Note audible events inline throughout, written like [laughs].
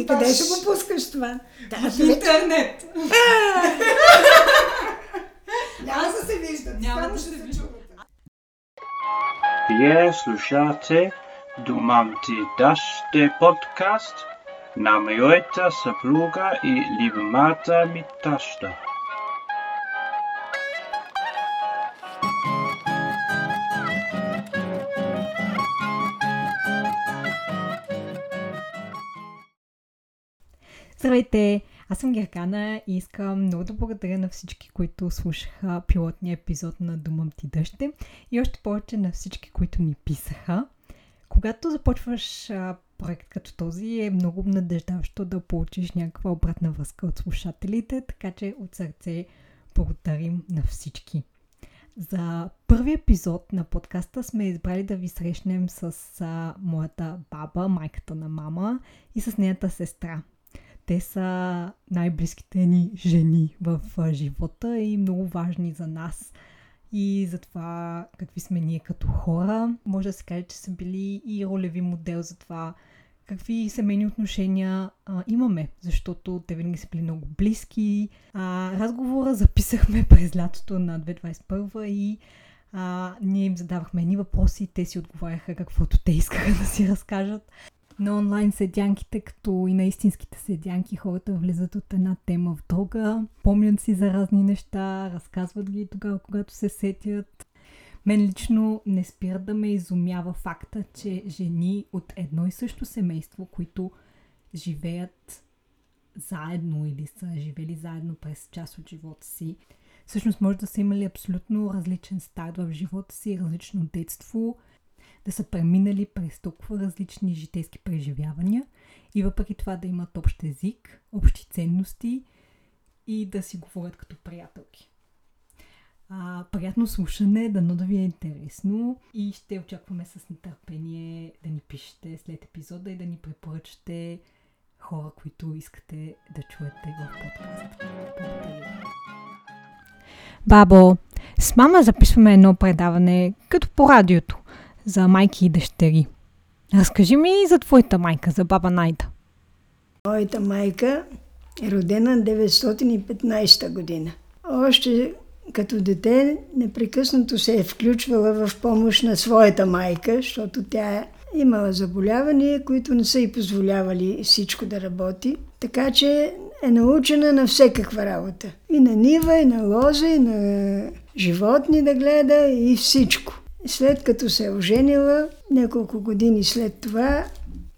И къде ще го пускаш това? Да, в интернет. Няма да се виждат. Няма да се чуват. Вие слушате Думам ти даште подкаст на моята съпруга и любимата ми таща. Здравейте! Аз съм Геркана и искам много да благодаря на всички, които слушаха пилотния епизод на Думам ти дъще и още повече на всички, които ни писаха. Когато започваш проект като този, е много надеждаващо да получиш някаква обратна връзка от слушателите, така че от сърце благодарим на всички. За първи епизод на подкаста сме избрали да ви срещнем с а, моята баба, майката на мама и с нейната сестра. Те са най-близките ни жени в живота и много важни за нас и за това какви сме ние като хора. Може да се каже, че са били и ролеви модел за това какви семейни отношения а, имаме, защото те винаги са били много близки. А, разговора записахме [laughs] през лятото на 2021 и а, ние им задавахме едни въпроси, те си отговаряха каквото те искаха [laughs] да си разкажат. На онлайн седянките, като и на истинските седянки, хората влизат от една тема в друга, помнят си за разни неща, разказват ги тогава, когато се сетят. Мен лично не спира да ме изумява факта, че жени от едно и също семейство, които живеят заедно или са живели заедно през част от живота си, всъщност може да са имали абсолютно различен старт в живота си, различно детство, да са преминали през толкова различни житейски преживявания и въпреки това да имат общ език, общи ценности и да си говорят като приятелки. А, приятно слушане, дано да ви е интересно и ще очакваме с нетърпение да ни пишете след епизода и да ни препоръчате хора, които искате да чуете в подкаст. Бабо, с мама записваме едно предаване, като по радиото, за майки и дъщери. Разкажи ми за твоята майка, за баба Найда. Моята майка е родена 915 година. Още като дете непрекъснато се е включвала в помощ на своята майка, защото тя е имала заболявания, които не са й позволявали всичко да работи. Така че е научена на всекаква работа. И на нива, и на лоза, и на животни да гледа, и всичко. След като се е оженила, няколко години след това,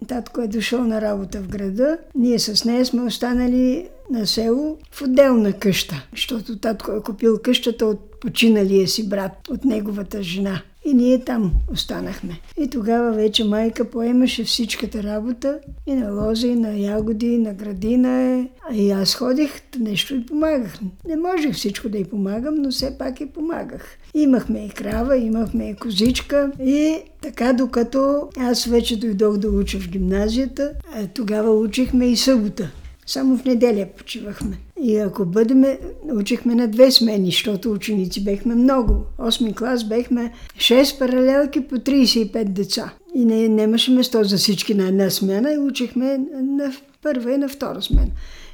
татко е дошъл на работа в града. Ние с нея сме останали на село в отделна къща, защото татко е купил къщата от починалия си брат, от неговата жена. И ние там останахме. И тогава вече майка поемаше всичката работа и на лоза, и на ягоди, и на градина. е. А и аз ходих, нещо и помагах. Не можех всичко да й помагам, но все пак и помагах. Имахме и крава, имахме и козичка и така докато аз вече дойдох да уча в гимназията, а тогава учихме и събота. Само в неделя почивахме. И ако бъдеме, учихме на две смени, защото ученици бехме много. Осми клас бехме 6 паралелки по 35 деца. И не, нямаше место за всички на една смяна и учихме на първа и на втора смяна.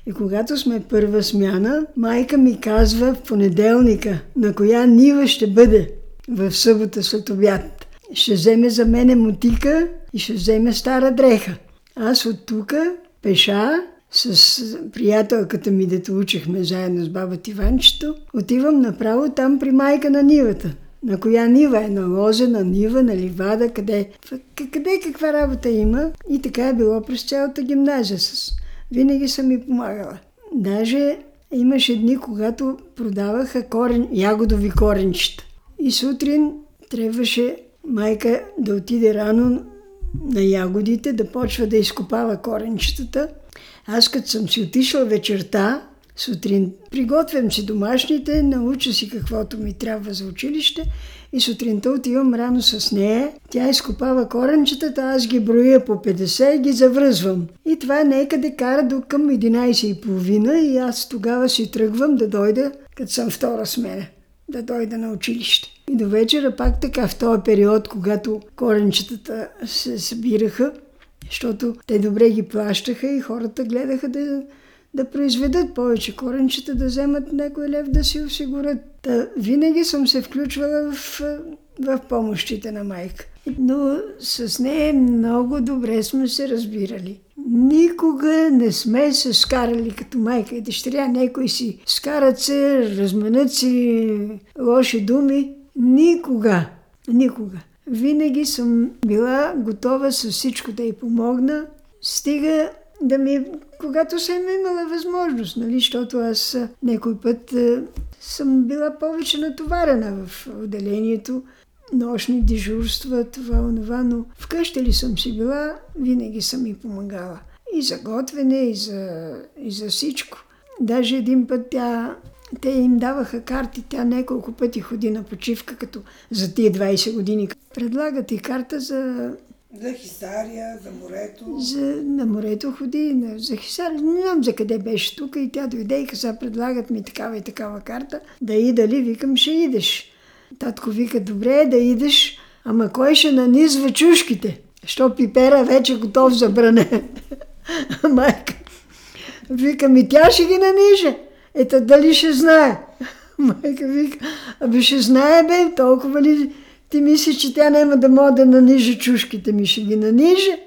И когато сме първа смяна, майка ми казва в понеделника на коя нива ще бъде в събота след обяд. Ще вземе за мене мотика и ще вземе стара дреха. Аз от тук пеша с приятелката ми, дето учихме заедно с баба Иванчето, отивам направо там при майка на нивата. На коя нива е? На лоза, на нива, на ливада, къде? Къде каква работа има? И така е било през цялата гимназия. С... Винаги съм ми помагала. Даже имаше дни, когато продаваха корен, ягодови коренчета. И сутрин трябваше майка да отиде рано на ягодите, да почва да изкопава коренчетата. Аз като съм си отишла вечерта, сутрин приготвям си домашните, науча си каквото ми трябва за училище и сутринта отивам рано с нея. Тя изкопава коренчетата, аз ги броя по 50 и ги завръзвам. И това некъде кара до към 11.30 и аз тогава си тръгвам да дойда, като съм втора смена, да дойда на училище. И до вечера пак така в този период, когато коренчетата се събираха, Защото те добре ги плащаха и хората гледаха да, да произведат повече коренчета, да вземат някой лев да си осигурят. Та, винаги съм се включвала в, в помощите на майка. Но с нея много добре сме се разбирали. Никога не сме се скарали като майка и дъщеря. Некои си скарат се, разменят си лоши думи. Никога. Никога. Винаги съм била готова с всичко да й помогна. Стига да ми, когато съм имала възможност, нали, защото аз някой път съм била повече натоварена в отделението, нощни дежурства, това, онова, но вкъщи ли съм си била, винаги съм ми помагала. И за готвене, и за, и за всичко. Даже един път тя, те им даваха карти, тя няколко пъти ходи на почивка, като за тия 20 години. Предлагат и карта за за Хисария, за морето. За, на морето ходи, на, за Хисария. Не знам за къде беше тук и тя дойде и каза, предлагат ми такава и такава карта. Да и дали, викам, ще идеш. Татко вика, добре да идеш, ама кой ще нанизва чушките? Що пипера вече готов за бране. [laughs] Майка. Вика, ми тя ще ги наниже. Ето дали ще знае? [laughs] Майка вика, аби ще знае бе, толкова ли ти мислиш, че тя няма да може да нанижи чушките ми, ще ги наниже.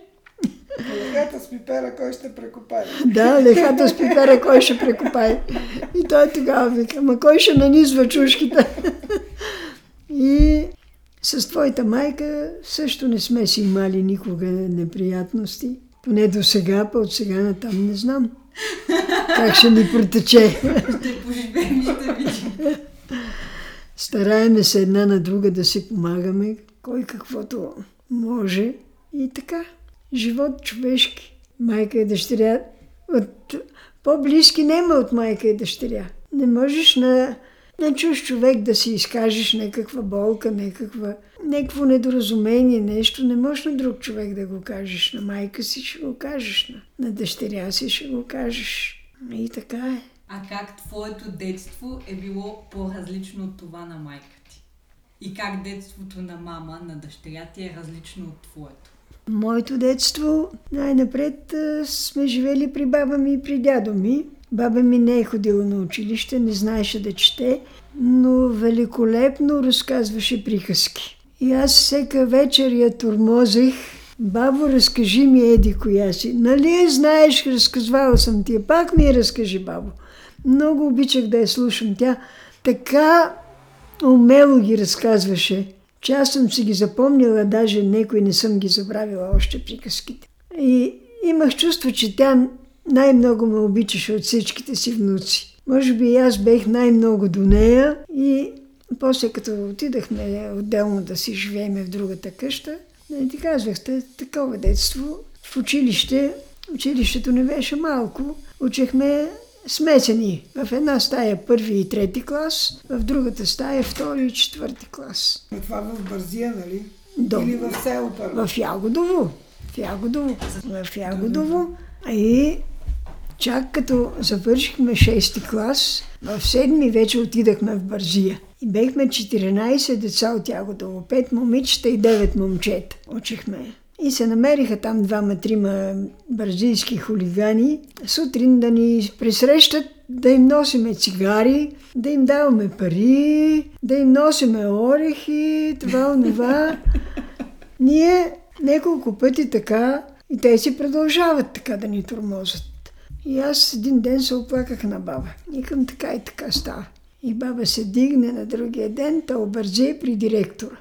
Лехата с пипера кой ще прекопае? Да, лехата с пипера кой ще прекопае. И той тогава вика, ама кой ще нанизва чушките? [laughs] И с твоята майка също не сме си имали никога неприятности. Поне до сега, па от сега натам не знам. Как ще ни протече. Ще поживеем, ще видим. Стараеме се една на друга да си помагаме, кой каквото може. И така, живот човешки. Майка и дъщеря. От по-близки няма от майка и дъщеря. Не можеш на, на чуж човек да си изкажеш някаква болка, някаква, някакво недоразумение, нещо. Не можеш на друг човек да го кажеш. На майка си ще го кажеш, на, на дъщеря си ще го кажеш. И така е. А как твоето детство е било по-различно от това на майка ти? И как детството на мама, на дъщеря ти е различно от твоето? Моето детство, най-напред сме живели при баба ми и при дядо ми. Баба ми не е ходила на училище, не знаеше да чете, но великолепно разказваше приказки. И аз всека вечер я тормозех. Бабо, разкажи ми еди коя си. Нали знаеш, разказвала съм ти. Пак ми я разкажи, бабо. Много обичах да я слушам. Тя така умело ги разказваше, че аз съм си ги запомнила, даже некои не съм ги забравила още приказките. И имах чувство, че тя най-много ме обичаше от всичките си внуци. Може би и аз бех най-много до нея и после като отидахме отделно да си живееме в другата къща, не ти казвахте, такова детство в училище, училището не беше малко, учехме смесени. В една стая първи и трети клас, в другата стая втори и четвърти клас. Но това в Бързия, нали? До. Или в село първо? В Ягодово. В Ягодово. В Ягодово. И чак като завършихме 6 клас, в седми вече отидахме в Бързия. И бехме 14 деца от Ягодово, 5 момичета и 9 момчета. Учихме. И се намериха там двама-трима бразилски хулигани. Сутрин да ни пресрещат, да им носиме цигари, да им даваме пари, да им носиме орехи, това, онова. [laughs] Ние няколко пъти така и те си продължават така да ни тормозат. И аз един ден се оплаках на баба. Никам така и така става. И баба се дигне на другия ден, та обързе при директора.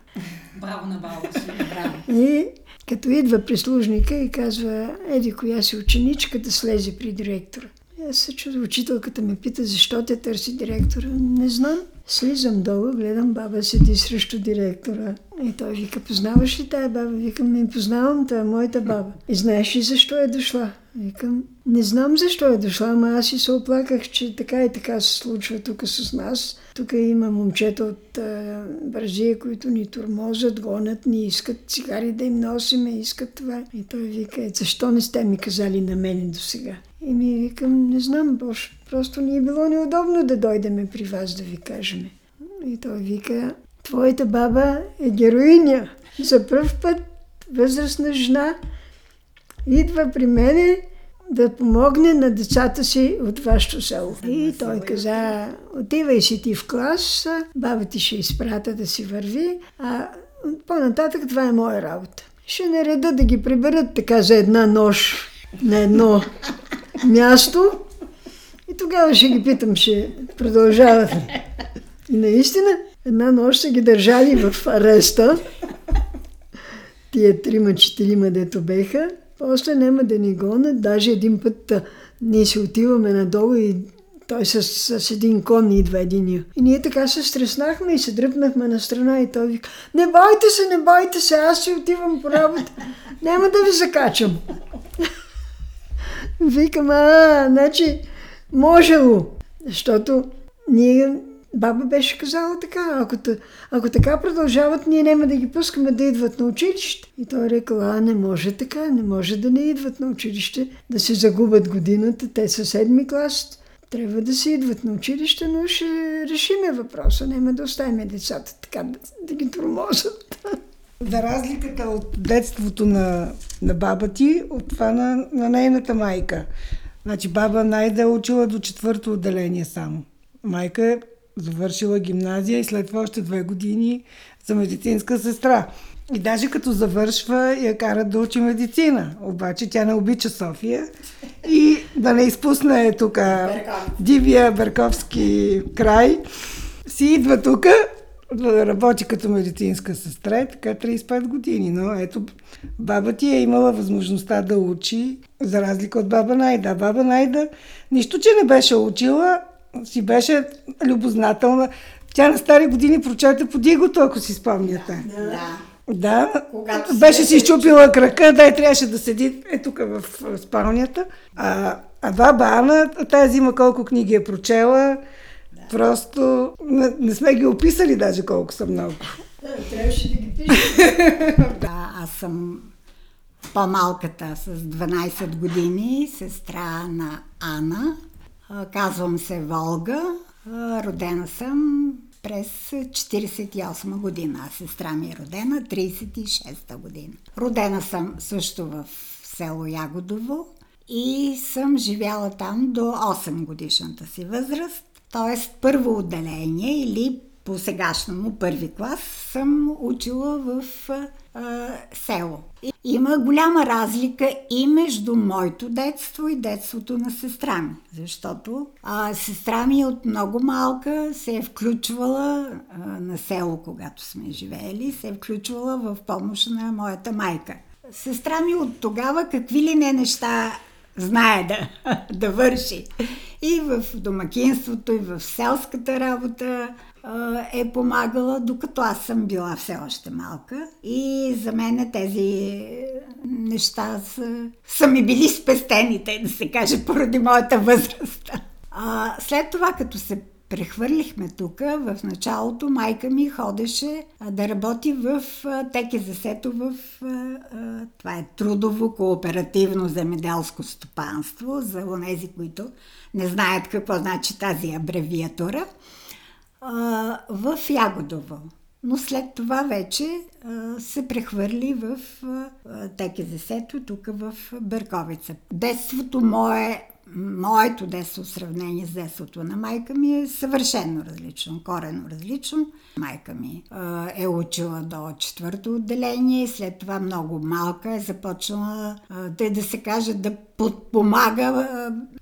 Браво на баба си, браво. И като идва прислужника и казва, еди коя си ученичка да слезе при директора. Аз се чудя, учителката ме пита, защо те търси директора. Не знам. Слизам долу, гледам баба седи срещу директора. И той вика, познаваш ли тая баба? Викам, не познавам, тая моята баба. И знаеш ли защо е дошла? Викам, не знам защо е дошла, ама аз и се оплаках, че така и така се случва тук с нас. Тук има момчета от а, Бразия, които ни тормозят, гонят, ни искат цигари да им носиме, искат това. И той вика, «Е, защо не сте ми казали на мене до сега? И ми викам, не знам, Бош, просто ни е било неудобно да дойдеме при вас да ви кажем. И той вика, твоята баба е героиня. За първ път възрастна жена идва при мене да помогне на децата си от вашето село. И той каза, отивай си ти в клас, баба ти ще изпрата да си върви, а по-нататък това е моя работа. Ще нареда да ги приберат така за една нощ на едно [laughs] място и тогава ще ги питам, ще продължават. И наистина, една нощ са ги държали в ареста. Тия трима-четирима, дето беха. После няма да ни гонят. Даже един път а, ние се отиваме надолу и той с, с един кон идва един. И ние така се стреснахме и се дръпнахме на страна и той вика, не бойте се, не бойте се, аз си отивам по работа. Няма да ви закачам. [laughs] Викам, а, значи, можело. Защото ние, баба беше казала така, ако, ако така продължават, ние няма да ги пускаме да идват на училище. И той рекал, а, не може така, не може да не идват на училище, да се загубят годината, те са седми клас, трябва да си идват на училище, но ще решиме въпроса, няма да оставим децата така да, да ги тормозят. За разликата от детството на, на баба ти, от това на, на нейната майка. Значи баба Найда е учила до четвърто отделение само. Майка е завършила гимназия и след това още две години за медицинска сестра. И даже като завършва, я карат да учи медицина. Обаче тя не обича София. И да не изпусне тук дивия Берковски край, си идва тук да работи като медицинска сестра, така 35 години. Но ето, баба ти е имала възможността да учи, за разлика от баба Найда. Баба Найда, нищо, че не беше учила, си беше любознателна. Тя на стари години прочете по дигото, ако си спомняте. Да. Да, Когато беше си изчупила крака, да, и трябваше да седи е тук в спалнята. А, а баба Ана, тази зима колко книги е прочела, просто не, не сме ги описали даже колко са много. Трябваше да ги пише. [laughs] Да, аз съм по-малката с 12 години, сестра на Ана. Казвам се Волга. Родена съм през 48 година. А сестра ми е родена 36 година. Родена съм също в село Ягодово и съм живяла там до 8 годишната си възраст. Тоест първо отделение или по сегашному първи клас съм учила в а, село. Има голяма разлика и между моето детство и детството на сестра ми, защото а, сестра ми от много малка се е включвала а, на село, когато сме живеели, се е включвала в помощ на моята майка. Сестра ми от тогава какви ли не неща знае да, [laughs] да върши. И в домакинството, и в селската работа е помагала, докато аз съм била все още малка. И за мен тези неща са, са ми били спестени, да се каже, поради моята възраст. А, след това, като се прехвърлихме тук, в началото майка ми ходеше да работи в а, теки засето в това е трудово кооперативно земеделско стопанство, за онези, които не знаят какво значи тази абревиатура, в Ягодово. Но след това вече а, се прехвърли в а, теки засето, тук в Бърковица. Детството мое моето детство в сравнение с детството на майка ми е съвършено различно, корено различно. Майка ми е учила до четвърто отделение, след това много малка е започнала, а, да, се каже, да подпомага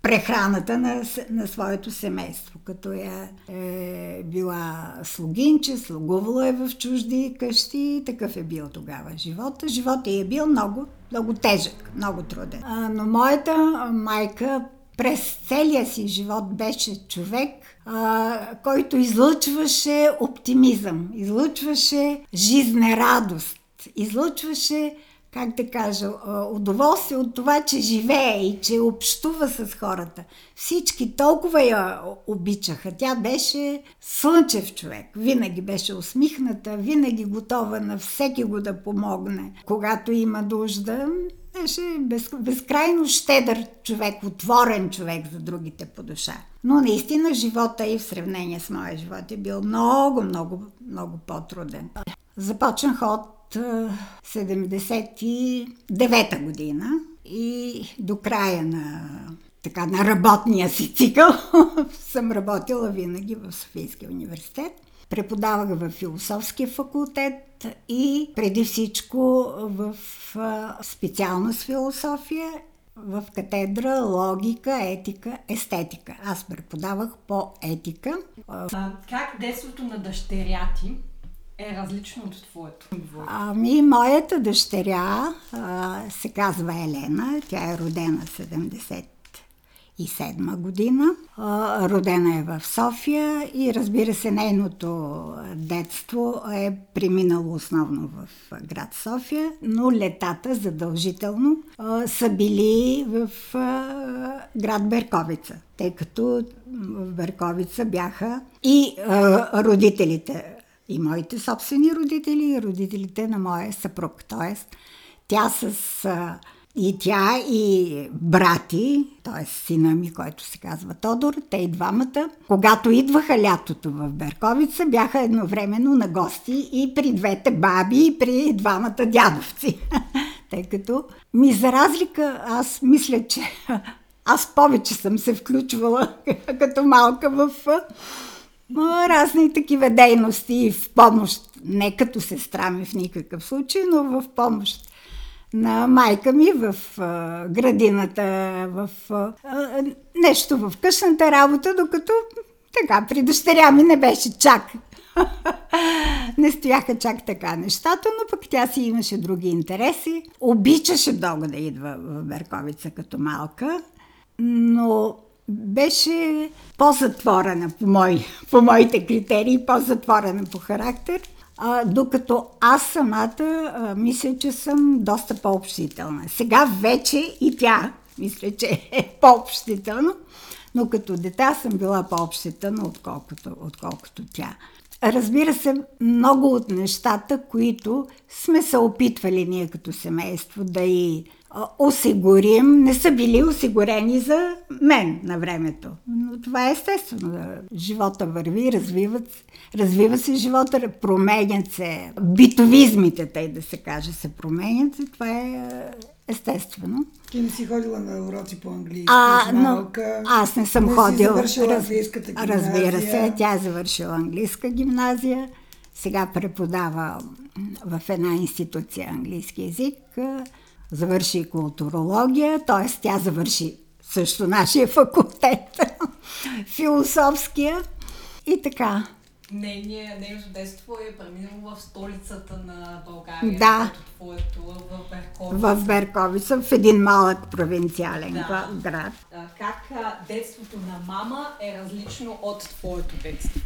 прехраната на, на своето семейство, като е, е била слугинче, слугувала е в чужди къщи, такъв е бил тогава живота. Живота е бил много, много тежък, много труден. Но моята майка през целия си живот беше човек, а, който излъчваше оптимизъм, излъчваше жизнерадост, излъчваше, как да кажа, удоволствие от това, че живее и че общува с хората. Всички толкова я обичаха. Тя беше слънчев човек. Винаги беше усмихната, винаги готова на всеки го да помогне. Когато има нужда, беше без, безкрайно щедър човек, отворен човек за другите по душа. Но наистина живота и в сравнение с моя живот е бил много, много, много по-труден. Започнах от а, 79-та година и до края на, така, на работния си цикъл [laughs] съм работила винаги в Софийския университет. Преподавах в философския факултет и преди всичко в специалност философия в катедра логика, етика, естетика. Аз преподавах по етика. А, как детството на дъщеря ти е различно от твоето? Ами, моята дъщеря а, се казва Елена. Тя е родена 70 1997 година. Родена е в София и разбира се, нейното детство е преминало основно в град София, но летата задължително са били в град Берковица, тъй като в Берковица бяха и родителите, и моите собствени родители, и родителите на моя съпруг. Тоест, тя с и тя и брати, т.е. сина ми, който се казва Тодор, те и двамата, когато идваха лятото в Берковица, бяха едновременно на гости и при двете баби, и при двамата дядовци. [laughs] Тъй като ми за разлика, аз мисля, че [laughs] аз повече съм се включвала [laughs] като малка в разни такива дейности в помощ, не като сестра ми в никакъв случай, но в помощ на майка ми в градината, в нещо в къщната работа, докато така при дъщеря ми не беше чак. [laughs] не стояха чак така нещата, но пък тя си имаше други интереси. Обичаше много да идва в Берковица като малка, но беше по-затворена по, мой, по моите критерии, по-затворена по характер – а, докато аз самата а, мисля, че съм доста по-общителна. Сега вече и тя мисля, че е [laughs] по-общителна, но като дета съм била по-общителна, отколкото, отколкото тя. Разбира се, много от нещата, които сме се опитвали ние като семейство да и осигурим, не са били осигурени за мен на времето. Но това е естествено. Живота върви, развиват, развива се живота, променят се. Битовизмите, тъй да се каже, се променят. Това е естествено. Ти не си ходила на уроци по английски? А, но аз не съм не ходила. завършила раз... английската гимназия. Разбира се, тя е завършила английска гимназия. Сега преподава в една институция английски язик завърши културология, т.е. тя завърши също нашия факултет, [laughs] философския и така. Нейният, нейното детство е преминало в столицата на България, да. твоето в Берковица. В Берковица, в един малък провинциален да. град. Как детството на мама е различно от твоето детство?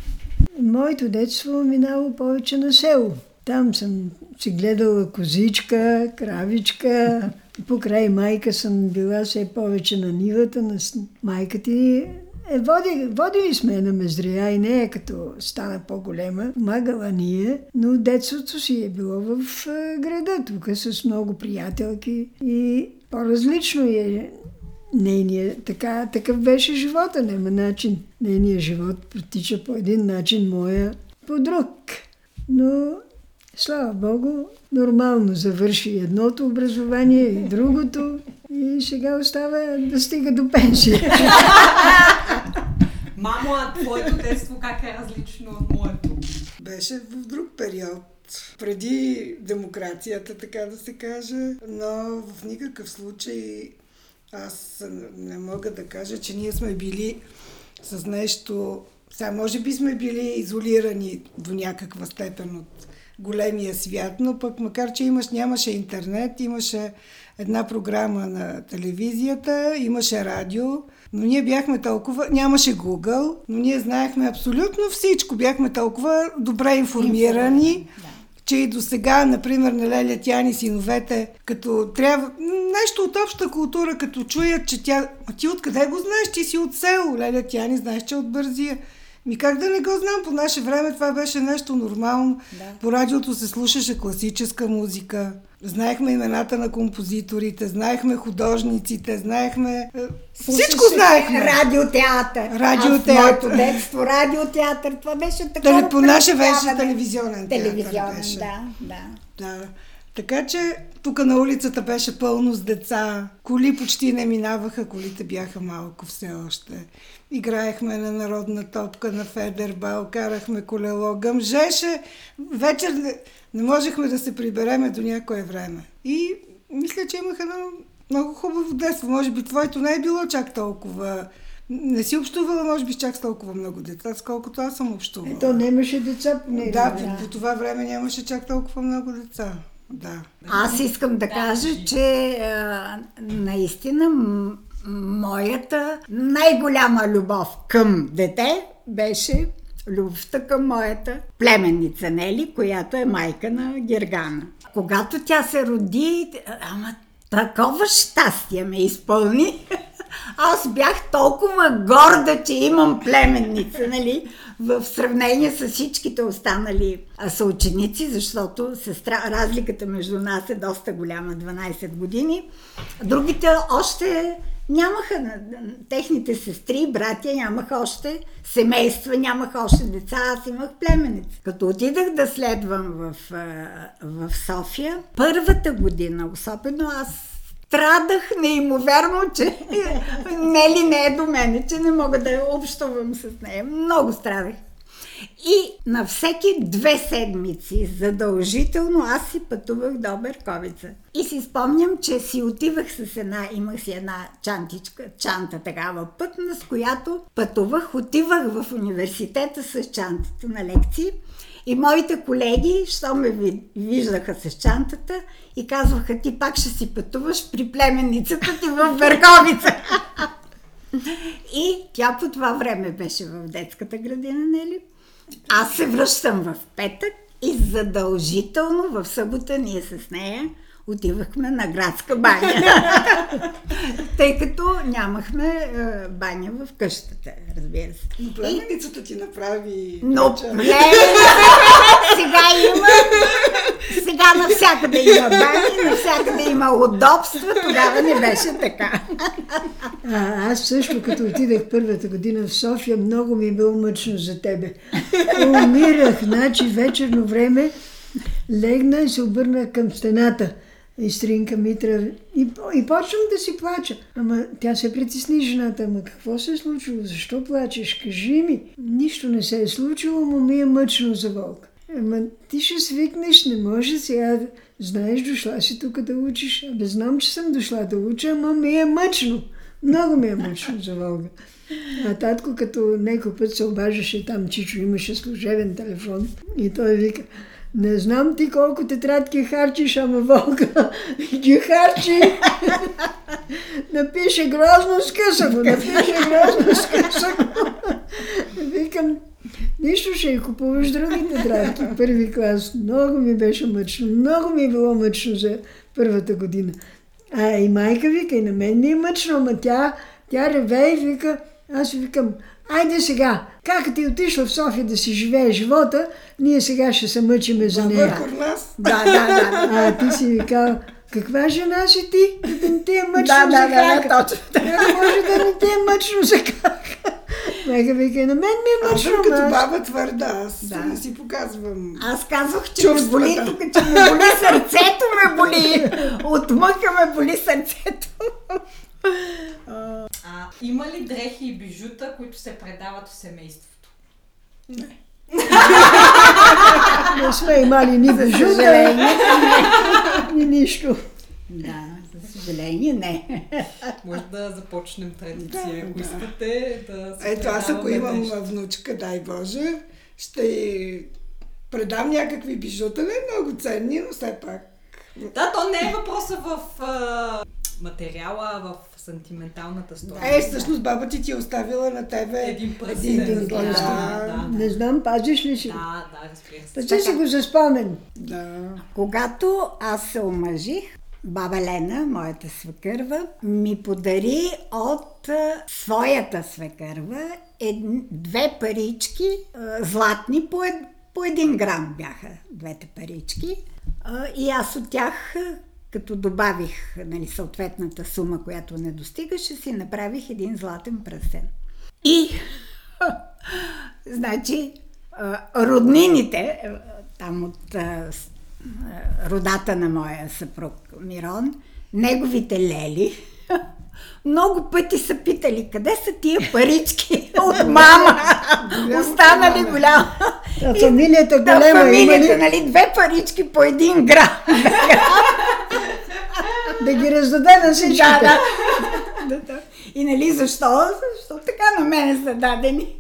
Моето детство минало повече на село. Там съм си гледала козичка, кравичка. Покрай майка съм била все повече на нивата на майка ти. Е, води, водили сме на мездрия и не е като стана по-голема. Помагала ние, но детството си е било в града, тук с много приятелки и по-различно е нейния, така, такъв беше живота, няма начин. Нейният живот протича по един начин, моя по друг. Но Слава Богу, нормално завърши едното образование и другото и сега остава да стига до пенсия. [laughs] Мамо, а твоето детство как е различно от моето? Беше в друг период. Преди демокрацията, така да се каже, но в никакъв случай аз не мога да кажа, че ние сме били с нещо... Сега, може би сме били изолирани до някаква степен от големия свят, но пък макар, че имаш, нямаше интернет, имаше една програма на телевизията, имаше радио, но ние бяхме толкова, нямаше Google, но ние знаехме абсолютно всичко, бяхме толкова добре информирани, че и до сега, например, на Леля Тяни синовете, като трябва нещо от обща култура, като чуят, че тя... А ти откъде го знаеш? Ти си от село. Леля Тяни знаеш, че е от Бързия. Ми как да не го знам? По наше време това беше нещо нормално. Да. По радиото се слушаше класическа музика. Знаехме имената на композиторите, знаехме художниците, знаехме... Е, всичко знаехме. Радиотеатър. Радиотеатър. Аз детство, радиотеатър. Това беше така. Дали, по наше беше телевизионен театър. Телевизионен, беше. да, да. да. Така че тук на улицата беше пълно с деца. Коли почти не минаваха, колите бяха малко все още. Играехме на народна топка, на федербал, карахме колело, гъмжеше. Вечер не, не можехме да се прибереме до някое време. И мисля, че имах едно много хубаво детство. Може би твоето не е било чак толкова не си общувала, може би, чак с толкова много деца, сколкото аз съм общувала. Ето нямаше деца нея. Да, по, по това време нямаше чак толкова много деца. Да. Аз искам да кажа, че а, наистина м- моята най-голяма любов към дете беше любовта към моята племенница Нели, която е майка на Гергана. Когато тя се роди, ама такова щастие ме изпълни. [laughs] Аз бях толкова горда, че имам племенница, нали, в сравнение с всичките останали съученици, защото сестра, разликата между нас е доста голяма, 12 години. Другите още нямаха, техните сестри, братя нямаха още семейства, нямаха още деца, аз имах племенец. Като отидах да следвам в, в София, първата година, особено аз страдах неимоверно, че [laughs] Нели не е до мене, че не мога да общувам с нея. Много страдах. И на всеки две седмици задължително аз си пътувах до Берковица. И си спомням, че си отивах с една, имах си една чантичка, чанта такава пътна, с която пътувах, отивах в университета с чантата на лекции. И моите колеги, що ме виждаха с чантата и казваха, ти пак ще си пътуваш при племенницата ти в Върховица. [laughs] и тя по това време беше в детската градина, нели? Аз се връщам в петък и задължително в събота ние с нея отивахме на градска баня. [laughs] Тъй като нямахме е, баня в къщата, разбира се. Но племеницата ти направи... Но племеницата сега има... Сега навсякъде има бани, навсякъде има удобства, тогава не беше така. А, аз също, като отидах първата година в София, много ми е било мъчно за тебе. Умирах, значи вечерно време легна и се обърна към стената. Истринка Митра и, и почвам да си плача. Ама тя се притесни жената. Ама какво се е случило? Защо плачеш? Кажи ми. Нищо не се е случило, но ми е мъчно за Волк. Ама ти ще свикнеш, не може сега. Знаеш, дошла си тук да учиш. Абе, знам, че съм дошла да уча, ама ми е мъчно. Много ми е мъчно за Волга. А татко, като някой път се обаждаше там, Чичо имаше служебен телефон и той вика, не знам ти колко тетрадки харчиш, ама Волга [laughs] ги харчи. [laughs] напише грозно скъсано, напише грозно скъсано. [laughs] Викам, нищо ще купуваш други тетрадки. Първи клас. Много ми беше мъчно. Много ми е било мъчно за първата година. А и майка вика, и на мен ми е мъчно, ама тя, тя реве и вика, аз викам, Айде сега, как ти отишла в София да си живее живота, ние сега ще се мъчиме за нея. Да, да, да. А ти си ми казал, каква жена си ти? Да не ти е мъчно Да, за да, да, как? да, точно. Може да не ти е мъчно за как? Майка вика, на мен ми е Аз мъчно. съм като аз- баба твърда, аз Да. не си показвам. Аз казвах, че ме боли тук, че ме боли сърцето, ме боли. От мъка ме боли сърцето. А, има ли дрехи и бижута, които се предават в семейството? Не сме имали ни съжаление. ни нищо. Да, за съжаление не. Може да започнем традиция, Да, ако да. искате да се Ето аз ако имам нещо. внучка, дай Боже, ще предам някакви бижута, не много ценни, но все пак. Да, то не е въпроса в материала, в сантименталната стойност. Е, всъщност баба ти ти е оставила на тебе Един пръстен. един да, пръстен. да, Не знам, пазиш ли си? го? Да, да, разбира се. Пази си го за спомен. да. Когато аз се омъжих, баба Лена, моята свекърва, ми подари от своята свекърва ед, две парички, златни, по, ед, по един грам бяха двете парички. И аз от тях, като добавих нали, съответната сума, която не достигаше, си направих един златен пръстен. И, значи, роднините, там от родата на моя съпруг Мирон, неговите лели, много пъти са питали, къде са тия парички [laughs] от мама? Останали голяма. А фамилията Да, голема има фамилията, ли? нали, две парички по един грам. [laughs] Да ги раздаде на всички. да, да. [laughs] да, да. И нали защо? Защо така на мене са дадени?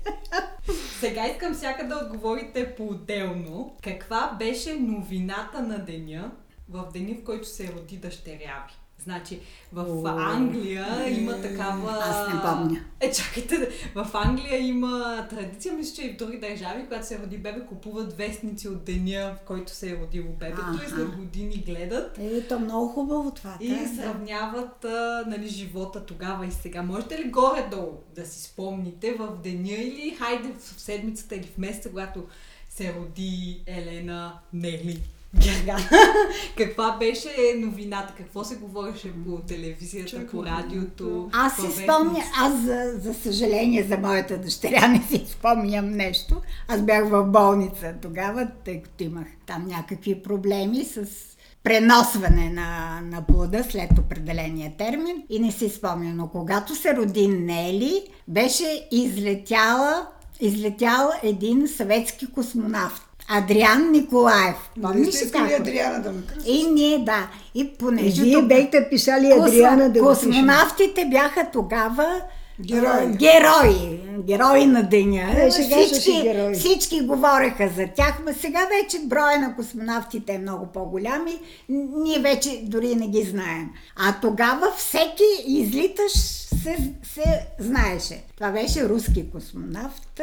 Сега искам всяка да отговорите по-отделно. Каква беше новината на деня, в деня, в който се роди дъщеря ви? Значи, в Англия има такава... Аз не помня. Е, чакайте, в Англия има традиция, мисля, че и в други държави, когато се роди бебе, купуват вестници от деня, в който се е родило бебето и Аха. след години гледат Е, то много хубаво това. и да. сравняват а, нали, живота тогава и сега. Можете ли горе-долу да си спомните в деня или хайде в седмицата или в месеца, когато се роди Елена Нели? Гергана. [laughs] Каква беше новината? Какво се говореше по телевизията, по радиото? Аз си вестниците? спомня, аз за, за съжаление за моята дъщеря не си спомням нещо. Аз бях в болница тогава, тъй като имах там някакви проблеми с преносване на, на плода след определения термин и не си спомням. Но когато се роди Нели, беше излетяла, излетял един съветски космонавт. Адриан Николаев. Нали Помниш ли как? Адриана да ме кръсти? И ние, да. И И понеже вие тук- бехте писали Адриана да го пишем. Космонавтите бяха тогава Герои. герои. Герои на деня. Е, си герои. всички говореха за тях, но сега вече броя на космонавтите е много по-голям и ние вече дори не ги знаем. А тогава всеки излиташ се, се знаеше. Това беше руски космонавт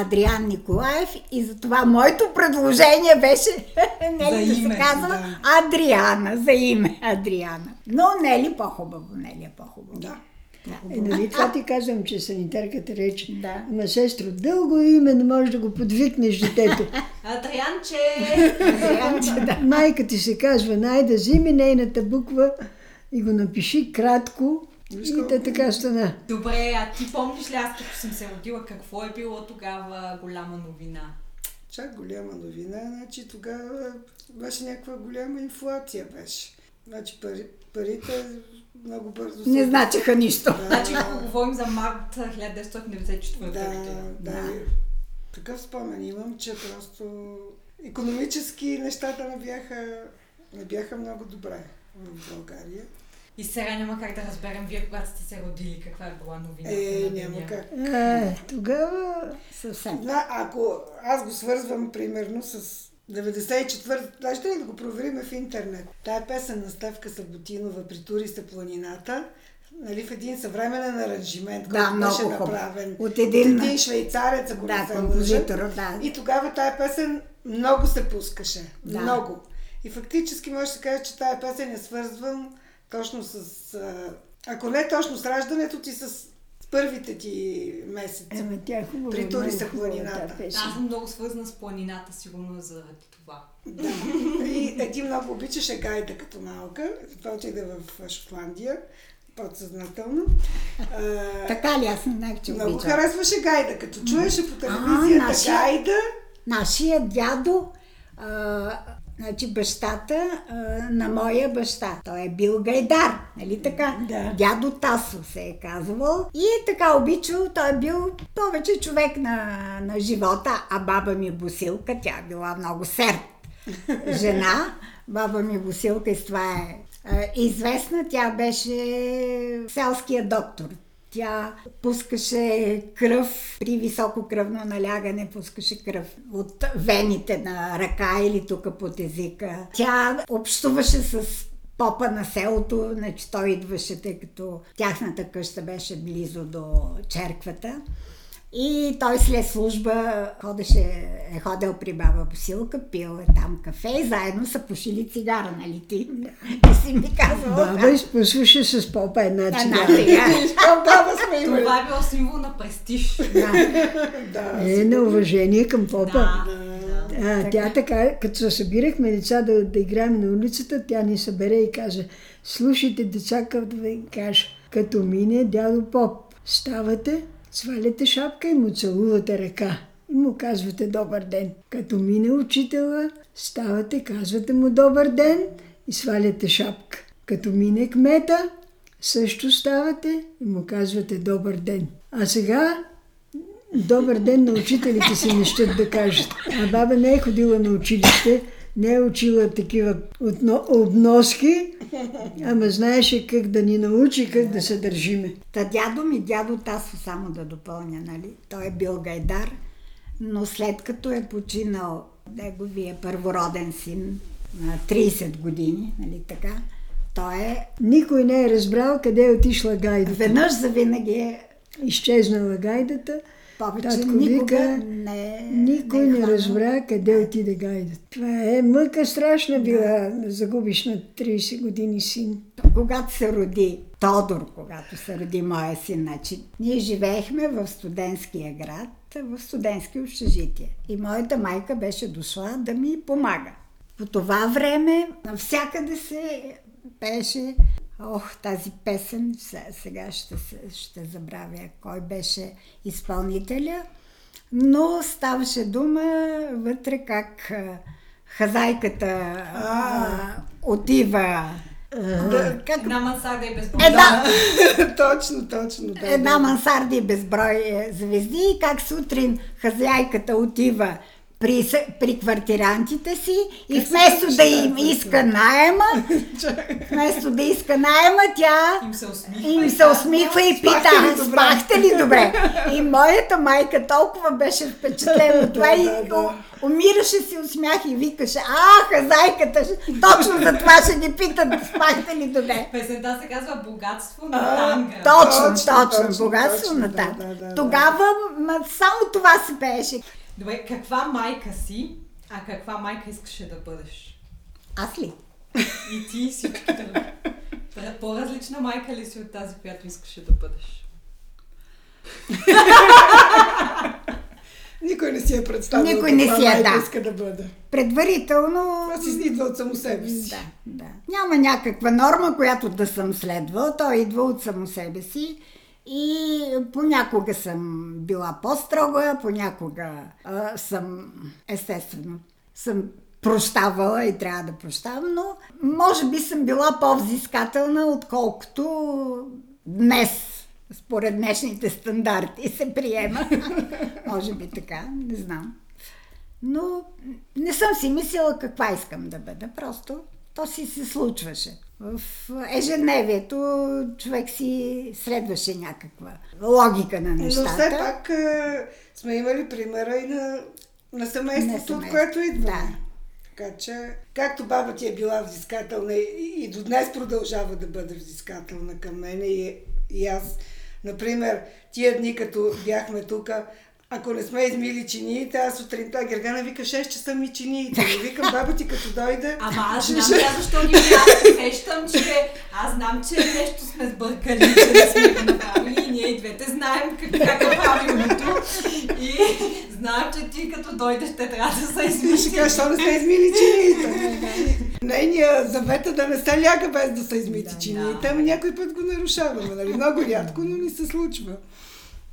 Адриан Николаев и затова моето предложение беше [laughs] Нели да се казва да. Адриана, за име Адриана. Но Нели по-хубаво, Нели е по-хубаво. Да. Е, нали това ти казвам, че санитарката рече. Да. Ама сестро, дълго име не можеш да го подвикнеш детето. [laughs] Адрианче! Адрианче, да. Майка ти се казва, найде вземи нейната буква и го напиши кратко и те така стана. Добре, а ти помниш ли аз като съм се родила, какво е било тогава голяма новина? Чак голяма новина, значи тогава беше някаква голяма инфлация беше. Значи пари, парите много бързо. Не значеха нищо. Значи, ако говорим за март 1994 Да, година. да. Да. Такъв спомен имам, че просто економически нещата не бяха, не бяха много добре в България. И сега няма как да разберем вие, когато сте се родили, каква е била новината Е, няма деня. как. А, тогава Съвсем. Да, ако аз го свързвам примерно с 94, даже да го проверим в интернет. Тая песен на Стевка Саботинова при туриста планината, нали, в един съвременен аранжимент, Да, който беше хубав. направен От един- от един швейцарец, ако Да, не се композитор, да. И тогава тая песен много се пускаше. Да. Много. И фактически може да се каже, че тая песен е свързвам точно с... а, Ако не точно с раждането ти, с, първите ти месеци. Ема тя е хубава. При туриста планината. песен. Аз съм много свързана с планината, сигурно заради това. Да. И е, ти много обичаше гайда като малка, затова отиде в Шотландия, подсъзнателно. А, Така ли? Аз не знаех, че много обичам. харесваше гайда, като чуеше по телевизията нашия- гайда. Нашия дядо, а, значи бащата а, на моя баща, той е бил гайдар, нали така? Да. Дядо Тасо се е казвал. И е така обичал, той е бил повече човек на, на живота, а баба ми Босилка, тя е била много серд жена. Баба ми Босилка и с това е а, известна. Тя беше селския доктор. Тя пускаше кръв при високо кръвно налягане, пускаше кръв от вените на ръка или тук под езика. Тя общуваше с попа на селото, значи той идваше, тъй като тяхната къща беше близо до черквата. И той след служба ходеше, е ходил при баба Босилка, пил е там кафе и заедно са пушили цигара, нали ти? Не си ми казвала. Баба изпосваше с попа една Една цигара. цигара. [laughs] Баба сме имали. Това е било символ на престиж. Да, Е, на уважение към попа. Да. А, тя така, като се събирахме деца да, да играем на улицата, тя ни събере и каже, слушайте деца, като да ви кажа, като мине дядо Поп, ставате, сваляте шапка и му целувате ръка. и му казвате добър ден. Като мине учителя, ставате, казвате му добър ден и сваляте шапка. Като мине кмета, също ставате и му казвате добър ден. А сега добър ден на учителите си не ще да кажат. А баба не е ходила на училище, не е учила такива отно, обноски, ама знаеше как да ни научи, как да се държиме. Та дядо ми, дядо Тасо, само да допълня, нали? Той е бил гайдар, но след като е починал неговия първороден син на 30 години, нали така, той е Никой не е разбрал къде е отишла гайдата. веднъж за винаги е Изчезнала гайдата, повече Татко никога вика, не никой не хванал. разбра къде отиде гайдата. Това е мъка страшна била да загубиш на 30 години син. Когато се роди Тодор, когато се роди моя син, значи, ние живеехме в студентския град, в студентски общежитие. И моята майка беше дошла да ми помага. По това време навсякъде се пеше Ох, тази песен, се- сега ще, ще забравя кой беше изпълнителя, но ставаше дума вътре как хазайката а, отива да, как Една мансарда и безброй. Една, [laughs] точно, точно. Да, една да. мансарда и безброй е, звезди и как сутрин хазяйката отива при, при квартирантите си и вместо да им иска найема, [laughs] вместо да иска найема, тя Им се усмихва. им и се казва, усмихва и Спахте пита, спахте ли добре? [laughs] И моята майка толкова беше впечатлена от това и [laughs] Да, да. у- умираше си от смях и викаше, а, хазайката, точно за това ще ни питат, спахте ли добре? Песента се казва Богатство на танга. Точно, Точно, точно, точно, богатство точно, на да, тата. да, да, Тогава само това се пееше. Добре, каква майка си, а каква майка искаше да бъдеш? Аз ли? И ти и всички други. По- По-различна майка ли си от тази, която искаше да бъдеш? [laughs] Никой не си е представил Никой не си е, да. иска да бъде. Предварително... Това си идва от само себе си. Да, да. Няма някаква норма, която да съм следвал. Той идва от само себе си. И понякога съм била по-строга, понякога а, съм, естествено, съм прощавала и трябва да прощавам, но може би съм била по-взискателна, отколкото днес, според днешните стандарти се приема. [laughs] може би така, не знам. Но не съм си мислила каква искам да бъда. Просто то си се случваше. В ежедневието човек си следваше някаква логика на нещата. Но все пак е, сме имали примера и на, на семейството, На от семейство. което идваме. Да. Така че, както баба ти е била взискателна и, и до днес продължава да бъде взискателна към мене и, и аз, например, тия дни, като бяхме тук, ако не сме измили чиниите, аз сутринта Гергана вика 6 часа ми чиниите. И викам, [laughs] баба ти като дойде, Ама аз ще- знам ще- тя защо ги аз се сещам, че аз знам, че нещо сме сбъркали, че не сме го направили и ние и двете знаем как, как е правилното. И знам, че ти като дойдеш, те трябва да са Ти ще кажеш, защо не сте измили чиниите? [laughs] Нейният завет е да не се ляга без да са измити чиниите, ами някой път го нарушаваме. Нали? Много рядко, но ни се случва.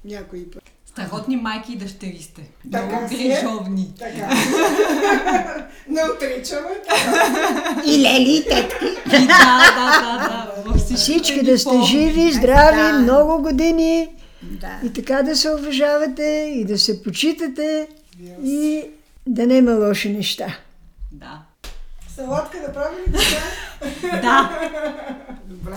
Някой път. Страхотни майки и дъщери сте. Така Много е. грижовни. Така. [laughs] не отричаме. И лели, и тетки. И да, да, да, да. всички да сте живи, здрави, Да. много години Да. и така да се уважавате и да се почитате и да няма лоши неща. Да. Салатка да правим ли така? Да. [laughs] Добре.